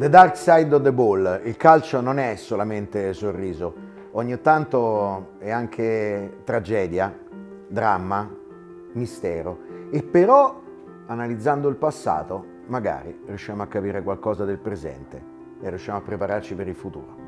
The Dark Side of the Ball, il calcio non è solamente sorriso, ogni tanto è anche tragedia, dramma, mistero e però analizzando il passato magari riusciamo a capire qualcosa del presente e riusciamo a prepararci per il futuro.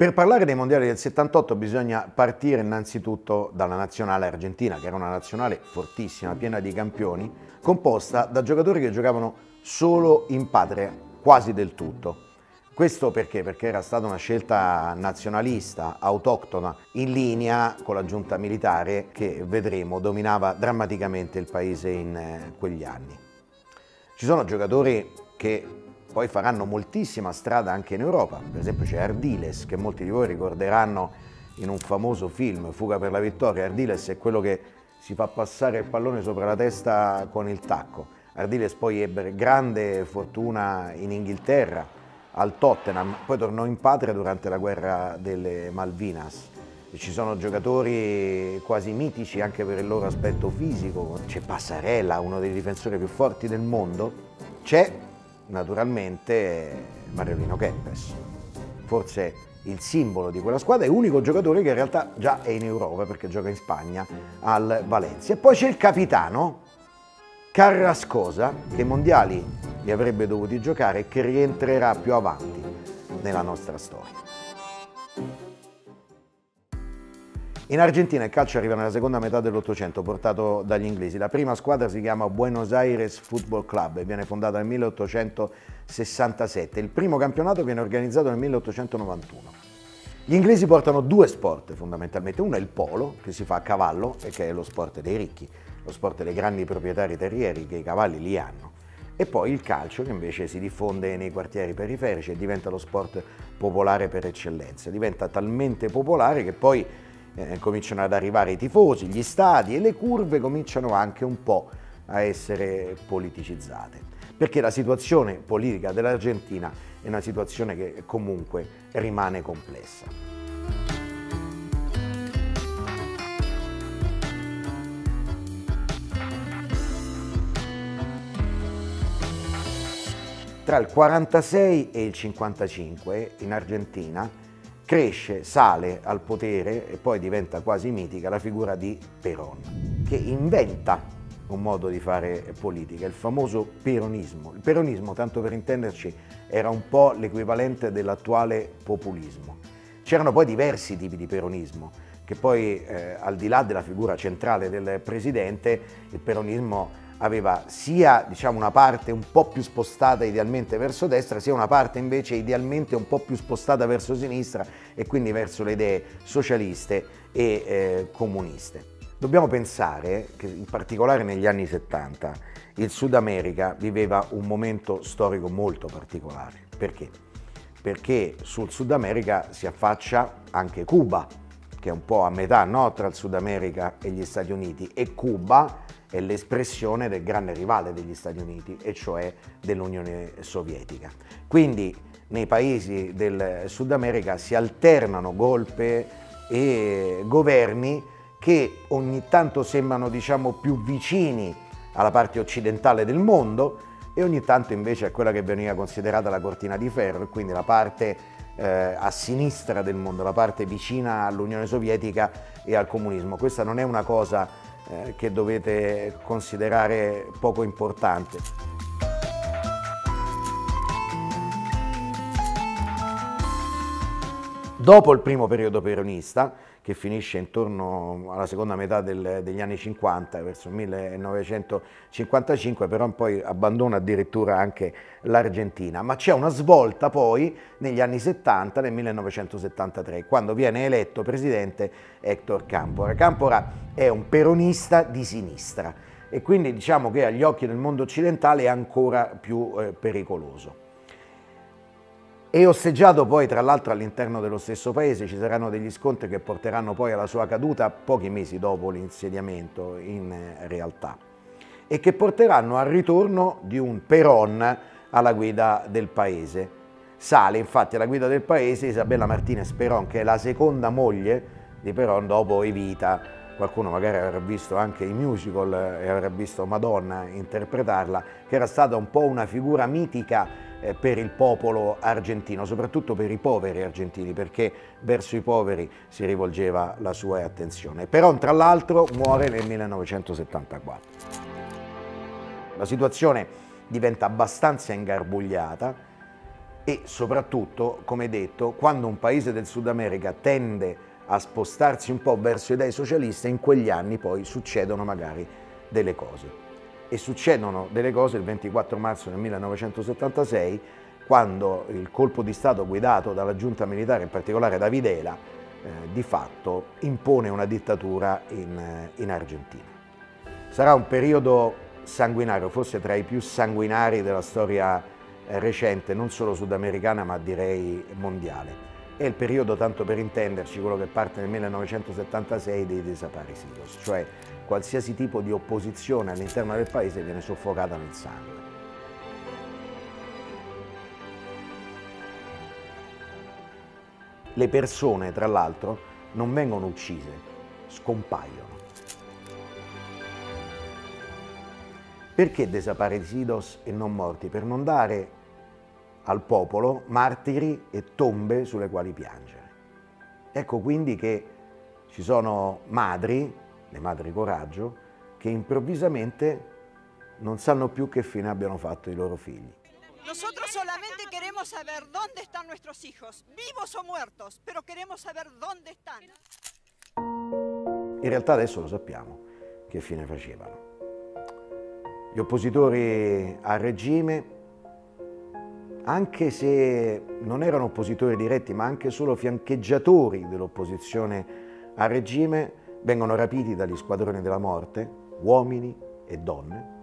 Per parlare dei mondiali del 78 bisogna partire innanzitutto dalla nazionale argentina, che era una nazionale fortissima, piena di campioni, composta da giocatori che giocavano solo in patria, quasi del tutto. Questo perché? Perché era stata una scelta nazionalista, autoctona, in linea con la giunta militare che vedremo dominava drammaticamente il paese in eh, quegli anni. Ci sono giocatori che poi faranno moltissima strada anche in Europa, per esempio c'è Ardiles che molti di voi ricorderanno in un famoso film, Fuga per la vittoria, Ardiles è quello che si fa passare il pallone sopra la testa con il tacco. Ardiles poi ebbe grande fortuna in Inghilterra, al Tottenham, poi tornò in patria durante la guerra delle Malvinas. Ci sono giocatori quasi mitici anche per il loro aspetto fisico, c'è Passarella, uno dei difensori più forti del mondo, c'è naturalmente Mariolino Kempes, forse il simbolo di quella squadra, è l'unico giocatore che in realtà già è in Europa perché gioca in Spagna al Valencia. E poi c'è il capitano Carrascosa che i mondiali li avrebbe dovuti giocare e che rientrerà più avanti nella nostra storia. In Argentina il calcio arriva nella seconda metà dell'Ottocento, portato dagli inglesi. La prima squadra si chiama Buenos Aires Football Club e viene fondata nel 1867. Il primo campionato viene organizzato nel 1891. Gli inglesi portano due sport fondamentalmente, uno è il polo, che si fa a cavallo e che è lo sport dei ricchi, lo sport dei grandi proprietari terrieri che i cavalli li hanno, e poi il calcio che invece si diffonde nei quartieri periferici e diventa lo sport popolare per eccellenza. Diventa talmente popolare che poi eh, cominciano ad arrivare i tifosi, gli stadi e le curve cominciano anche un po' a essere politicizzate. Perché la situazione politica dell'Argentina è una situazione che comunque rimane complessa. Tra il 46 e il 55 in Argentina cresce, sale al potere e poi diventa quasi mitica la figura di Perón, che inventa un modo di fare politica, il famoso peronismo. Il peronismo, tanto per intenderci, era un po' l'equivalente dell'attuale populismo. C'erano poi diversi tipi di peronismo, che poi eh, al di là della figura centrale del presidente, il peronismo aveva sia diciamo, una parte un po' più spostata idealmente verso destra, sia una parte invece idealmente un po' più spostata verso sinistra e quindi verso le idee socialiste e eh, comuniste. Dobbiamo pensare che in particolare negli anni 70 il Sud America viveva un momento storico molto particolare. Perché? Perché sul Sud America si affaccia anche Cuba, che è un po' a metà no? tra il Sud America e gli Stati Uniti, e Cuba è l'espressione del grande rivale degli Stati Uniti, e cioè dell'Unione Sovietica. Quindi nei paesi del Sud America si alternano golpe e governi che ogni tanto sembrano diciamo, più vicini alla parte occidentale del mondo e ogni tanto invece a quella che veniva considerata la cortina di ferro, quindi la parte eh, a sinistra del mondo, la parte vicina all'Unione Sovietica e al comunismo. Questa non è una cosa eh, che dovete considerare poco importante. Dopo il primo periodo peronista, che finisce intorno alla seconda metà del, degli anni 50, verso il 1955, però poi abbandona addirittura anche l'Argentina. Ma c'è una svolta poi negli anni 70, nel 1973, quando viene eletto presidente Hector Campora. Campora è un peronista di sinistra e quindi diciamo che agli occhi del mondo occidentale è ancora più eh, pericoloso. E osteggiato poi tra l'altro all'interno dello stesso paese ci saranno degli scontri che porteranno poi alla sua caduta pochi mesi dopo l'insediamento in eh, realtà e che porteranno al ritorno di un Peron alla guida del paese. Sale infatti alla guida del paese Isabella Martinez Peron, che è la seconda moglie di Peron dopo Evita. Qualcuno magari avrà visto anche i musical e avrà visto Madonna interpretarla, che era stata un po' una figura mitica eh, per il popolo argentino, soprattutto per i poveri argentini, perché verso i poveri si rivolgeva la sua attenzione. Peron, tra l'altro, muore nel 1974. La situazione diventa abbastanza ingarbugliata e soprattutto, come detto, quando un paese del Sud America tende a spostarsi un po' verso idee socialiste, in quegli anni poi succedono magari delle cose. E succedono delle cose il 24 marzo del 1976, quando il colpo di Stato guidato dalla giunta militare, in particolare da Videla, eh, di fatto impone una dittatura in, eh, in Argentina. Sarà un periodo sanguinario, forse tra i più sanguinari della storia eh, recente, non solo sudamericana ma direi mondiale. È il periodo, tanto per intenderci, quello che parte nel 1976 dei desaparecidos, cioè qualsiasi tipo di opposizione all'interno del paese viene soffocata nel sangue. Le persone, tra l'altro, non vengono uccise, scompaiono. Perché desaparecidos e non morti? Per non dare al popolo martiri e tombe sulle quali piangere. Ecco quindi che ci sono madri, le madri coraggio, che improvvisamente non sanno più che fine abbiano fatto i loro figli. Nosotros solamente queremos saber dónde están nuestros hijos, vivos o muertos, pero queremos saber dónde están. In realtà adesso lo sappiamo che fine facevano. Gli oppositori al regime, anche se non erano oppositori diretti, ma anche solo fiancheggiatori dell'opposizione al regime, vengono rapiti dagli squadroni della morte, uomini e donne,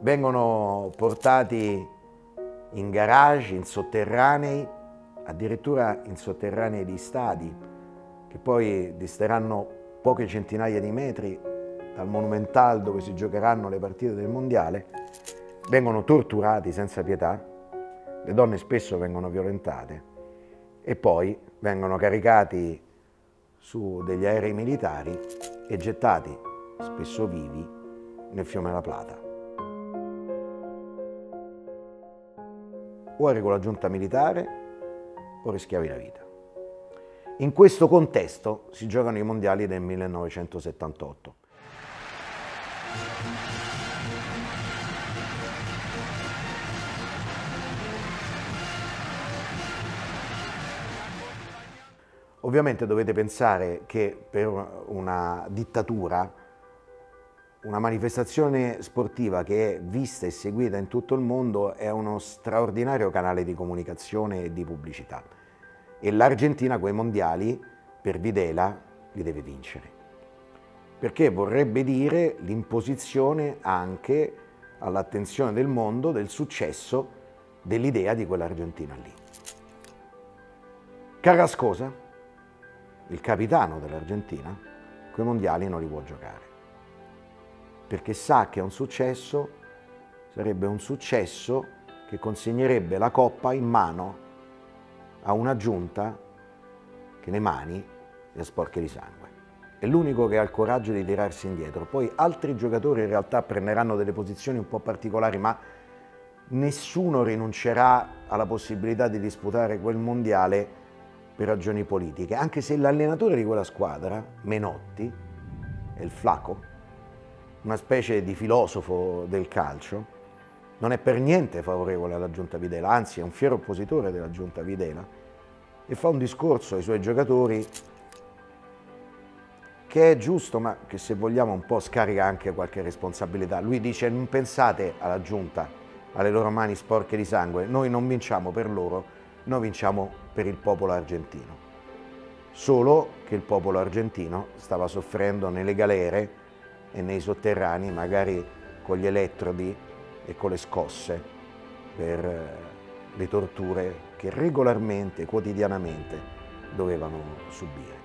vengono portati in garage, in sotterranei, addirittura in sotterranei di stadi, che poi disteranno poche centinaia di metri dal Monumental dove si giocheranno le partite del Mondiale, vengono torturati senza pietà, le donne spesso vengono violentate. E poi vengono caricati su degli aerei militari e gettati, spesso vivi, nel fiume La Plata. O arrivi con la giunta militare o rischiavi la vita. In questo contesto si giocano i mondiali del 1978. Ovviamente dovete pensare che per una dittatura, una manifestazione sportiva che è vista e seguita in tutto il mondo è uno straordinario canale di comunicazione e di pubblicità. E l'Argentina quei mondiali, per Videla, li deve vincere perché vorrebbe dire l'imposizione anche all'attenzione del mondo del successo dell'idea di quell'Argentina lì. Carrascosa, il capitano dell'Argentina, quei mondiali non li può giocare, perché sa che un successo sarebbe un successo che consegnerebbe la coppa in mano a una giunta che le mani le sporche di sangue è l'unico che ha il coraggio di tirarsi indietro. Poi altri giocatori in realtà prenderanno delle posizioni un po' particolari, ma nessuno rinuncerà alla possibilità di disputare quel mondiale per ragioni politiche, anche se l'allenatore di quella squadra, Menotti, è il Flaco, una specie di filosofo del calcio, non è per niente favorevole alla giunta Videla, anzi è un fiero oppositore della giunta Videla e fa un discorso ai suoi giocatori che è giusto ma che se vogliamo un po' scarica anche qualche responsabilità. Lui dice non pensate alla giunta, alle loro mani sporche di sangue, noi non vinciamo per loro, noi vinciamo per il popolo argentino. Solo che il popolo argentino stava soffrendo nelle galere e nei sotterranei, magari con gli elettrodi e con le scosse per eh, le torture che regolarmente, quotidianamente dovevano subire.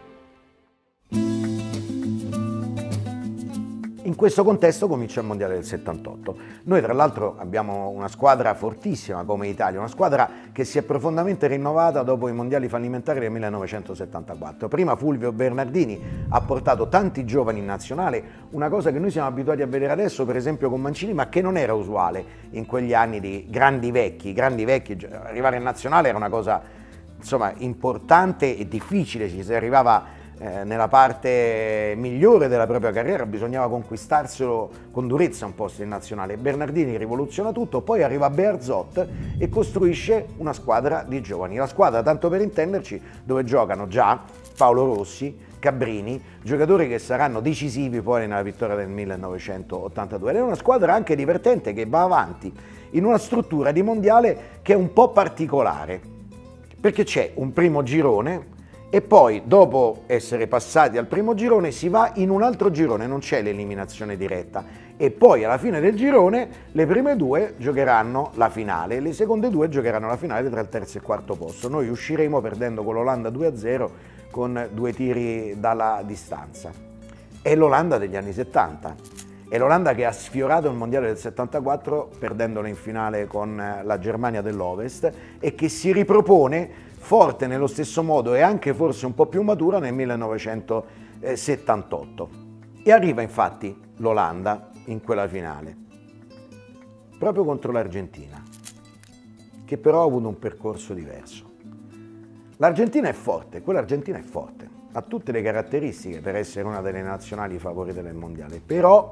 In questo contesto comincia il Mondiale del 78. Noi tra l'altro abbiamo una squadra fortissima come Italia, una squadra che si è profondamente rinnovata dopo i mondiali fallimentari del 1974. Prima Fulvio Bernardini ha portato tanti giovani in nazionale, una cosa che noi siamo abituati a vedere adesso per esempio con Mancini, ma che non era usuale in quegli anni di grandi vecchi. Grandi vecchi, arrivare in nazionale era una cosa insomma, importante e difficile, ci si arrivava eh, nella parte migliore della propria carriera, bisognava conquistarselo con durezza un posto in nazionale. Bernardini rivoluziona tutto, poi arriva Bearzot e costruisce una squadra di giovani. La squadra, tanto per intenderci, dove giocano già Paolo Rossi, Cabrini, giocatori che saranno decisivi poi nella vittoria del 1982. Ed è una squadra anche divertente che va avanti in una struttura di mondiale che è un po' particolare, perché c'è un primo girone e poi dopo essere passati al primo girone si va in un altro girone, non c'è l'eliminazione diretta e poi alla fine del girone le prime due giocheranno la finale, le seconde due giocheranno la finale tra il terzo e il quarto posto. Noi usciremo perdendo con l'Olanda 2-0 con due tiri dalla distanza. È l'Olanda degli anni 70. È l'Olanda che ha sfiorato il Mondiale del 74 perdendolo in finale con la Germania dell'Ovest e che si ripropone forte nello stesso modo e anche forse un po' più matura nel 1978. E arriva infatti l'Olanda in quella finale, proprio contro l'Argentina, che però ha avuto un percorso diverso. L'Argentina è forte, quell'Argentina è forte, ha tutte le caratteristiche per essere una delle nazionali favorite del mondiale, però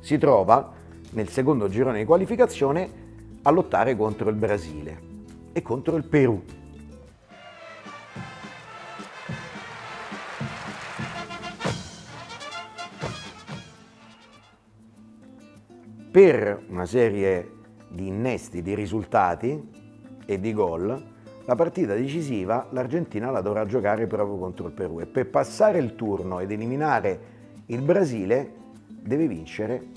si trova nel secondo girone di qualificazione a lottare contro il Brasile e contro il Perù, per una serie di innesti di risultati e di gol, la partita decisiva l'Argentina la dovrà giocare proprio contro il Perù. E per passare il turno ed eliminare il Brasile deve vincere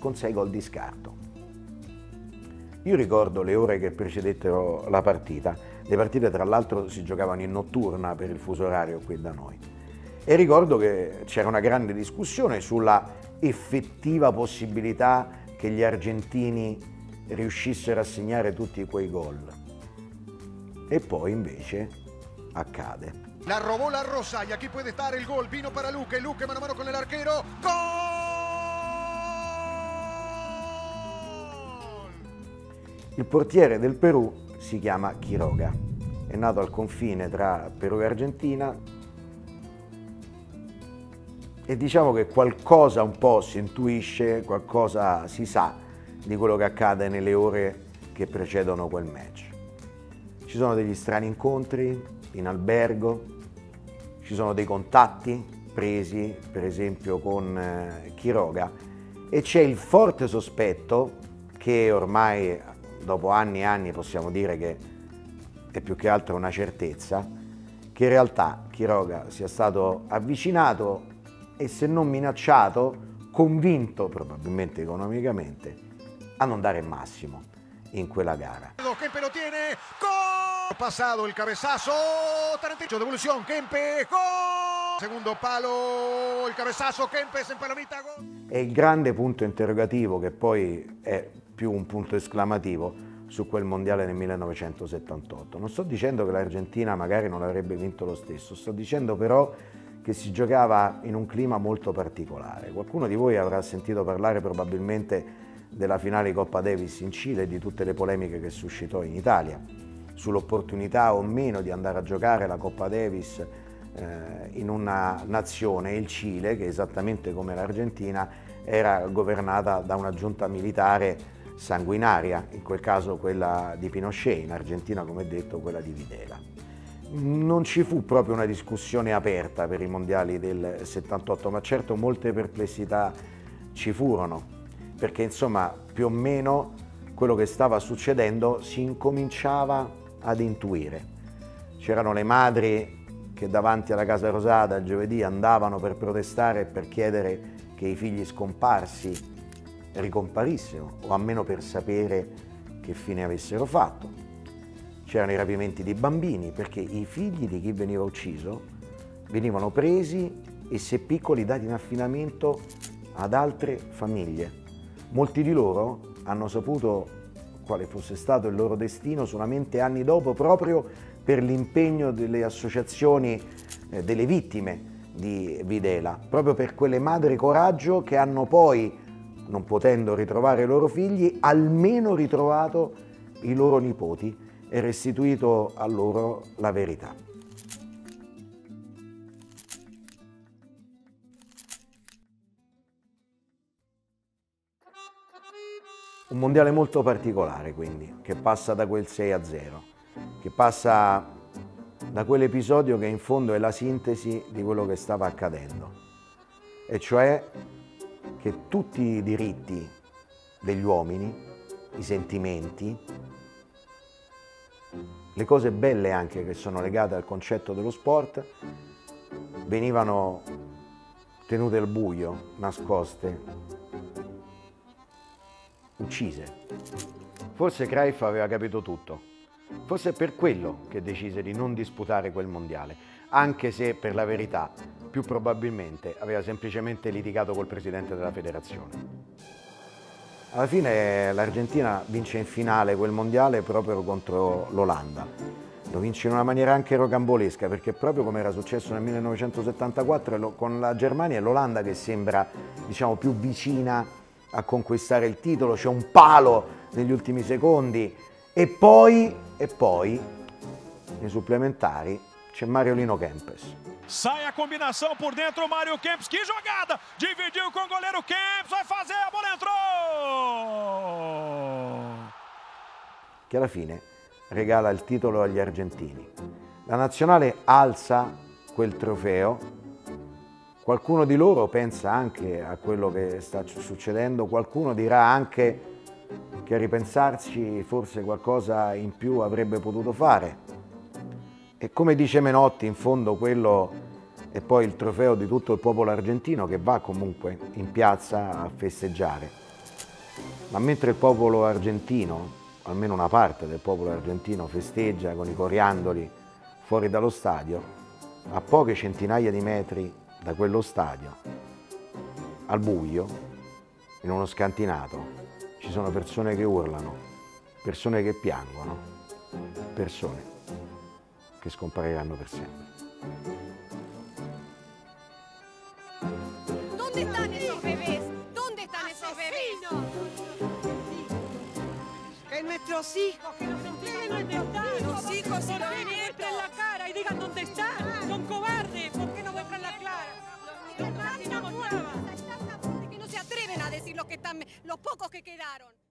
con 6 gol di scarto. Io ricordo le ore che precedettero la partita, le partite tra l'altro si giocavano in notturna per il fuso orario qui da noi e ricordo che c'era una grande discussione sulla effettiva possibilità che gli argentini riuscissero a segnare tutti quei gol. E poi invece accade. La robó la Rosa y aquí puede estar el gol. Vino para Luque. Luque mano a mano con el arquero. ¡Gol! Il portiere del Perù si chiama Quiroga. È nato al confine tra Perù e Argentina, e diciamo che qualcosa un po' si intuisce, qualcosa si sa di quello che accade nelle ore che precedono quel match. Ci sono degli strani incontri in albergo, ci sono dei contatti presi per esempio con eh, Chiroga e c'è il forte sospetto che ormai dopo anni e anni possiamo dire che è più che altro una certezza, che in realtà Chiroga sia stato avvicinato e se non minacciato, convinto probabilmente economicamente a non dare il massimo in quella gara. Kempe lo tiene, gol! Pasado il cabezazo, Tarantino, devolución, Kempe, gol! Segundo palo, il cabezazo, Kempes en palomita, gol! È il grande punto interrogativo che poi è più un punto esclamativo su quel mondiale nel 1978. Non sto dicendo che l'Argentina magari non avrebbe vinto lo stesso, sto dicendo però che si giocava in un clima molto particolare. Qualcuno di voi avrà sentito parlare probabilmente della finale Coppa Davis in Cile e di tutte le polemiche che suscitò in Italia sull'opportunità o meno di andare a giocare la Coppa Davis eh, in una nazione, il Cile, che esattamente come l'Argentina era governata da una giunta militare sanguinaria, in quel caso quella di Pinochet, in Argentina come detto quella di Videla non ci fu proprio una discussione aperta per i mondiali del 78, ma certo molte perplessità ci furono, perché insomma più o meno quello che stava succedendo si incominciava ad intuire. C'erano le madri che davanti alla Casa Rosada il giovedì andavano per protestare e per chiedere che i figli scomparsi ricomparissero, o almeno per sapere che fine avessero fatto c'erano i rapimenti di bambini perché i figli di chi veniva ucciso venivano presi e se piccoli dati in affidamento ad altre famiglie. Molti di loro hanno saputo quale fosse stato il loro destino solamente anni dopo, proprio per l'impegno delle associazioni eh, delle vittime di Videla, proprio per quelle madri coraggio che hanno poi, non potendo ritrovare i loro figli, almeno ritrovato i loro nipoti e restituito a loro la verità. Un mondiale molto particolare quindi, che passa da quel 6 a 0, che passa da quell'episodio che in fondo è la sintesi di quello che stava accadendo, e cioè che tutti i diritti degli uomini, i sentimenti, le cose belle anche che sono legate al concetto dello sport, venivano tenute al buio, nascoste, uccise. Forse Cruyff aveva capito tutto. Forse è per quello che decise di non disputare quel mondiale, anche se per la verità più probabilmente aveva semplicemente litigato col presidente della federazione. Alla fine l'Argentina vince in finale quel mondiale proprio contro l'Olanda. Lo vince in una maniera anche rocambolesca perché proprio come era successo nel 1974 con la Germania è l'Olanda che sembra diciamo, più vicina a conquistare il titolo, c'è un palo negli ultimi secondi e poi, e poi nei supplementari c'è Mario Lino Kempes. Sai a combinação por dentro, Mário Kempes, que jogada! Dividiu com o goleiro Kempes, vai fazer, a bola entrou! Che alla fine regala il titolo agli argentini. La nazionale alza quel trofeo Qualcuno di loro pensa anche a quello che sta succedendo, qualcuno dirà anche che a ripensarci forse qualcosa in più avrebbe potuto fare. E come dice Menotti, in fondo quello è poi il trofeo di tutto il popolo argentino che va comunque in piazza a festeggiare. Ma mentre il popolo argentino, almeno una parte del popolo argentino, festeggia con i coriandoli fuori dallo stadio, a poche centinaia di metri da quello stadio al buio, in uno scantinato, ci sono persone che urlano, persone che piangono, persone che scompariranno per sempre. ¿Dónde están esos bebés? ¿Dónde están esos bebés? Que nuestros hijos, que nos entreguen dónde están. Los hijos y los nietos. la cara y digan dónde están. Son cobardes. ¿Por qué no muestran la clara? Los que no se atreven a decir los que están, los pocos que quedaron.